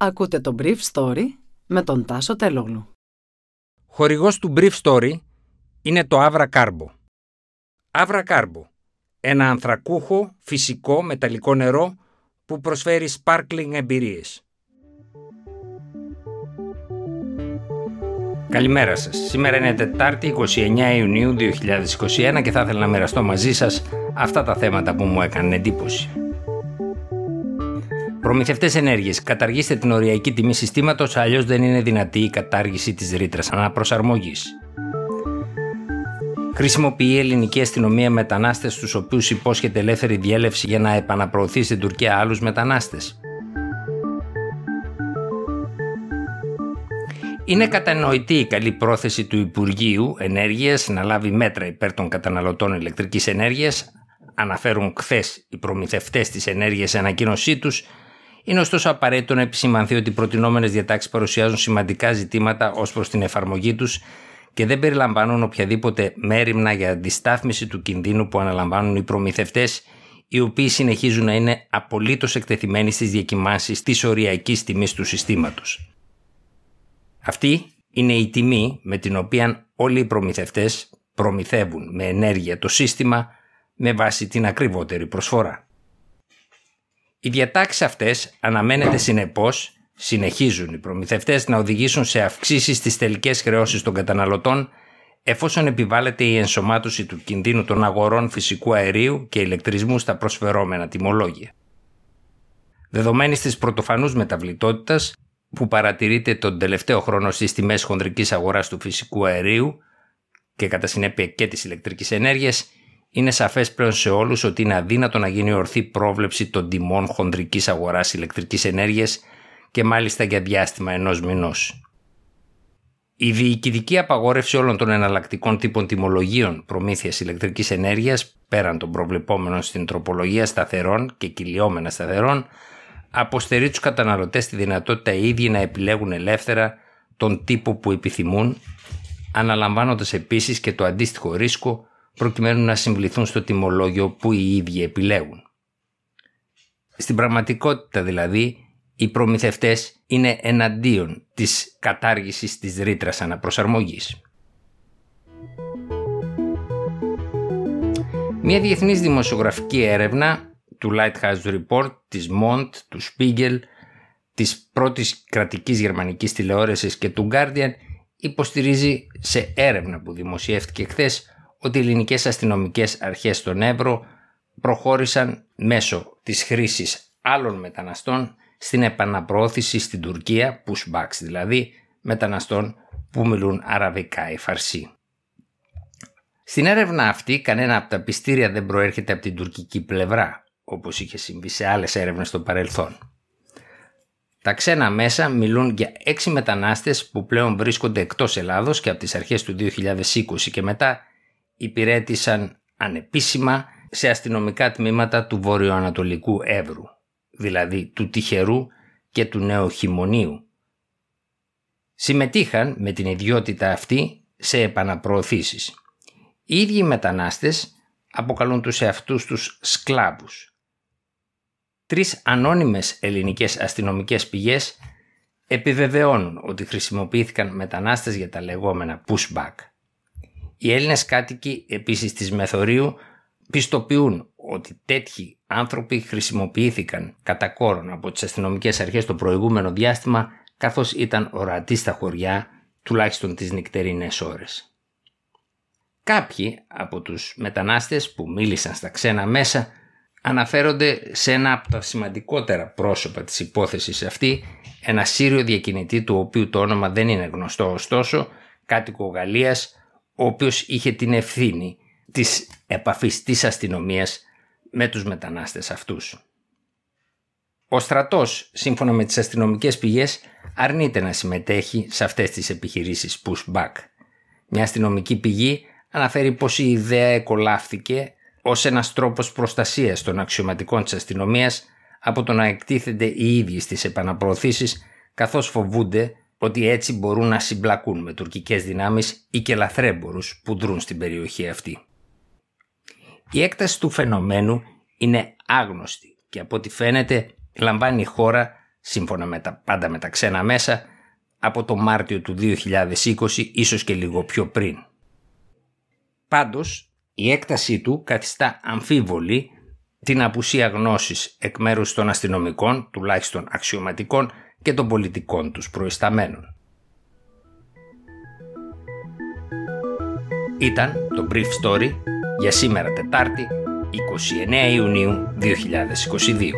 Ακούτε το Brief Story με τον Τάσο Τελόγλου. Χορηγός του Brief Story είναι το Avra Carbo. Avra Carbo, ένα ανθρακούχο, φυσικό, μεταλλικό νερό που προσφέρει sparkling εμπειρίες. Καλημέρα σας. Σήμερα είναι Τετάρτη 29 Ιουνίου 2021 και θα ήθελα να μοιραστώ μαζί σας αυτά τα θέματα που μου έκανε εντύπωση. Προμηθευτές ενέργειε. Καταργήστε την οριακή τιμή συστήματος, αλλιώς δεν είναι δυνατή η κατάργηση της ρήτρας αναπροσαρμογής. Χρησιμοποιεί η ελληνική αστυνομία μετανάστες, τους οποίους υπόσχεται ελεύθερη διέλευση για να επαναπροωθεί στην Τουρκία άλλους μετανάστες. Είναι κατανοητή η καλή πρόθεση του Υπουργείου Ενέργειας να λάβει μέτρα υπέρ των καταναλωτών ηλεκτρικής ενέργειας, αναφέρουν χθες οι προμηθευτές της ενέργειας σε ανακοίνωσή τους είναι ωστόσο απαραίτητο να επισημανθεί ότι οι προτινόμενες διατάξεις παρουσιάζουν σημαντικά ζητήματα ως προς την εφαρμογή τους και δεν περιλαμβάνουν οποιαδήποτε μέρημνα για αντιστάθμιση του κινδύνου που αναλαμβάνουν οι προμηθευτές, οι οποίοι συνεχίζουν να είναι απολύτως εκτεθειμένοι στις διακοιμάνσεις της οριακής τιμής του συστήματος. Αυτή είναι η τιμή με την οποία όλοι οι προμηθευτές προμηθεύουν με ενέργεια το σύστημα με βάση την ακριβότερη προσφορά. Οι διατάξεις αυτές αναμένεται συνεπώς συνεχίζουν οι προμηθευτές να οδηγήσουν σε αυξήσεις στις τελικές χρεώσεις των καταναλωτών εφόσον επιβάλλεται η ενσωμάτωση του κινδύνου των αγορών φυσικού αερίου και ηλεκτρισμού στα προσφερόμενα τιμολόγια. Δεδομένης της πρωτοφανούς μεταβλητότητας που παρατηρείται τον τελευταίο χρόνο στις τιμές χονδρικής αγοράς του φυσικού αερίου και κατά συνέπεια και της ηλεκτρικής ενέργειας, είναι σαφές πλέον σε όλους ότι είναι αδύνατο να γίνει ορθή πρόβλεψη των τιμών χονδρικής αγοράς ηλεκτρικής ενέργειας και μάλιστα για διάστημα ενός μηνός. Η διοικητική απαγόρευση όλων των εναλλακτικών τύπων τιμολογίων προμήθειας ηλεκτρικής ενέργειας, πέραν των προβλεπόμενων στην τροπολογία σταθερών και κυλιόμενα σταθερών, αποστερεί τους καταναλωτές τη δυνατότητα οι ίδιοι να επιλέγουν ελεύθερα τον τύπο που επιθυμούν, αναλαμβάνοντας επίσης και το αντίστοιχο ρίσκο προκειμένου να συμβληθούν στο τιμολόγιο που οι ίδιοι επιλέγουν. Στην πραγματικότητα δηλαδή, οι προμηθευτές είναι εναντίον της κατάργησης της ρήτρας αναπροσαρμογής. Μια διεθνής δημοσιογραφική έρευνα του Lighthouse Report, της Mont, του Spiegel, της πρώτης κρατικής γερμανικής τηλεόρασης και του Guardian υποστηρίζει σε έρευνα που δημοσιεύτηκε χθες ότι οι ελληνικές αστυνομικές αρχές στον Εύρο προχώρησαν μέσω της χρήσης άλλων μεταναστών στην επαναπροώθηση στην Τουρκία, pushbacks δηλαδή, μεταναστών που μιλούν αραβικά ή φαρσί. Στην έρευνα αυτή κανένα από τα πιστήρια δεν προέρχεται από την τουρκική πλευρά, όπως είχε συμβεί σε άλλες έρευνες στο παρελθόν. Τα ξένα μέσα μιλούν για έξι μετανάστες που πλέον βρίσκονται εκτός Ελλάδος και από τις αρχές του 2020 και μετά υπηρέτησαν ανεπίσημα σε αστυνομικά τμήματα του βορειοανατολικού Εύρου, δηλαδή του Τυχερού και του Νεοχυμονίου. Συμμετείχαν με την ιδιότητα αυτή σε επαναπροωθήσεις. Οι ίδιοι μετανάστες αποκαλούν τους εαυτούς τους σκλάβους. Τρεις ανώνυμες ελληνικές αστυνομικές πηγές επιβεβαιώνουν ότι χρησιμοποιήθηκαν μετανάστες για τα λεγόμενα pushback. Οι Έλληνες κάτοικοι επίσης της Μεθορίου πιστοποιούν ότι τέτοιοι άνθρωποι χρησιμοποιήθηκαν κατά κόρον από τις αστυνομικές αρχές το προηγούμενο διάστημα καθώς ήταν ορατοί στα χωριά τουλάχιστον τις νυχτερινές ώρες. Κάποιοι από τους μετανάστες που μίλησαν στα ξένα μέσα αναφέρονται σε ένα από τα σημαντικότερα πρόσωπα της υπόθεσης αυτή, ένα Σύριο διακινητή του οποίου το όνομα δεν είναι γνωστό ωστόσο, κάτοικο Γαλλίας ο οποίος είχε την ευθύνη της επαφής της αστυνομίας με τους μετανάστες αυτούς. Ο στρατός, σύμφωνα με τις αστυνομικές πηγές, αρνείται να συμμετέχει σε αυτές τις επιχειρήσεις pushback. Μια αστυνομική πηγή αναφέρει πως η ιδέα εκολάφθηκε ως ένας τρόπος προστασίας των αξιωματικών της αστυνομίας από το να εκτίθενται οι ίδιοι στις επαναπροωθήσεις καθώς φοβούνται ότι έτσι μπορούν να συμπλακούν με τουρκικές δυνάμεις ή και λαθρέμπορους που δρούν στην περιοχή αυτή. Η έκταση του φαινομένου είναι άγνωστη και από ό,τι φαίνεται λαμβάνει η χώρα σύμφωνα με τα πάντα με τα ξένα μέσα, από το Μάρτιο του 2020, ίσως και λίγο πιο πριν. Πάντως, η έκτασή του καθιστά αμφίβολη την απουσία γνώσης εκ μέρους των αστυνομικών, τουλάχιστον αξιωματικών και των πολιτικών τους προϊσταμένων. Ήταν το Brief Story για σήμερα Τετάρτη 29 Ιουνίου 2022.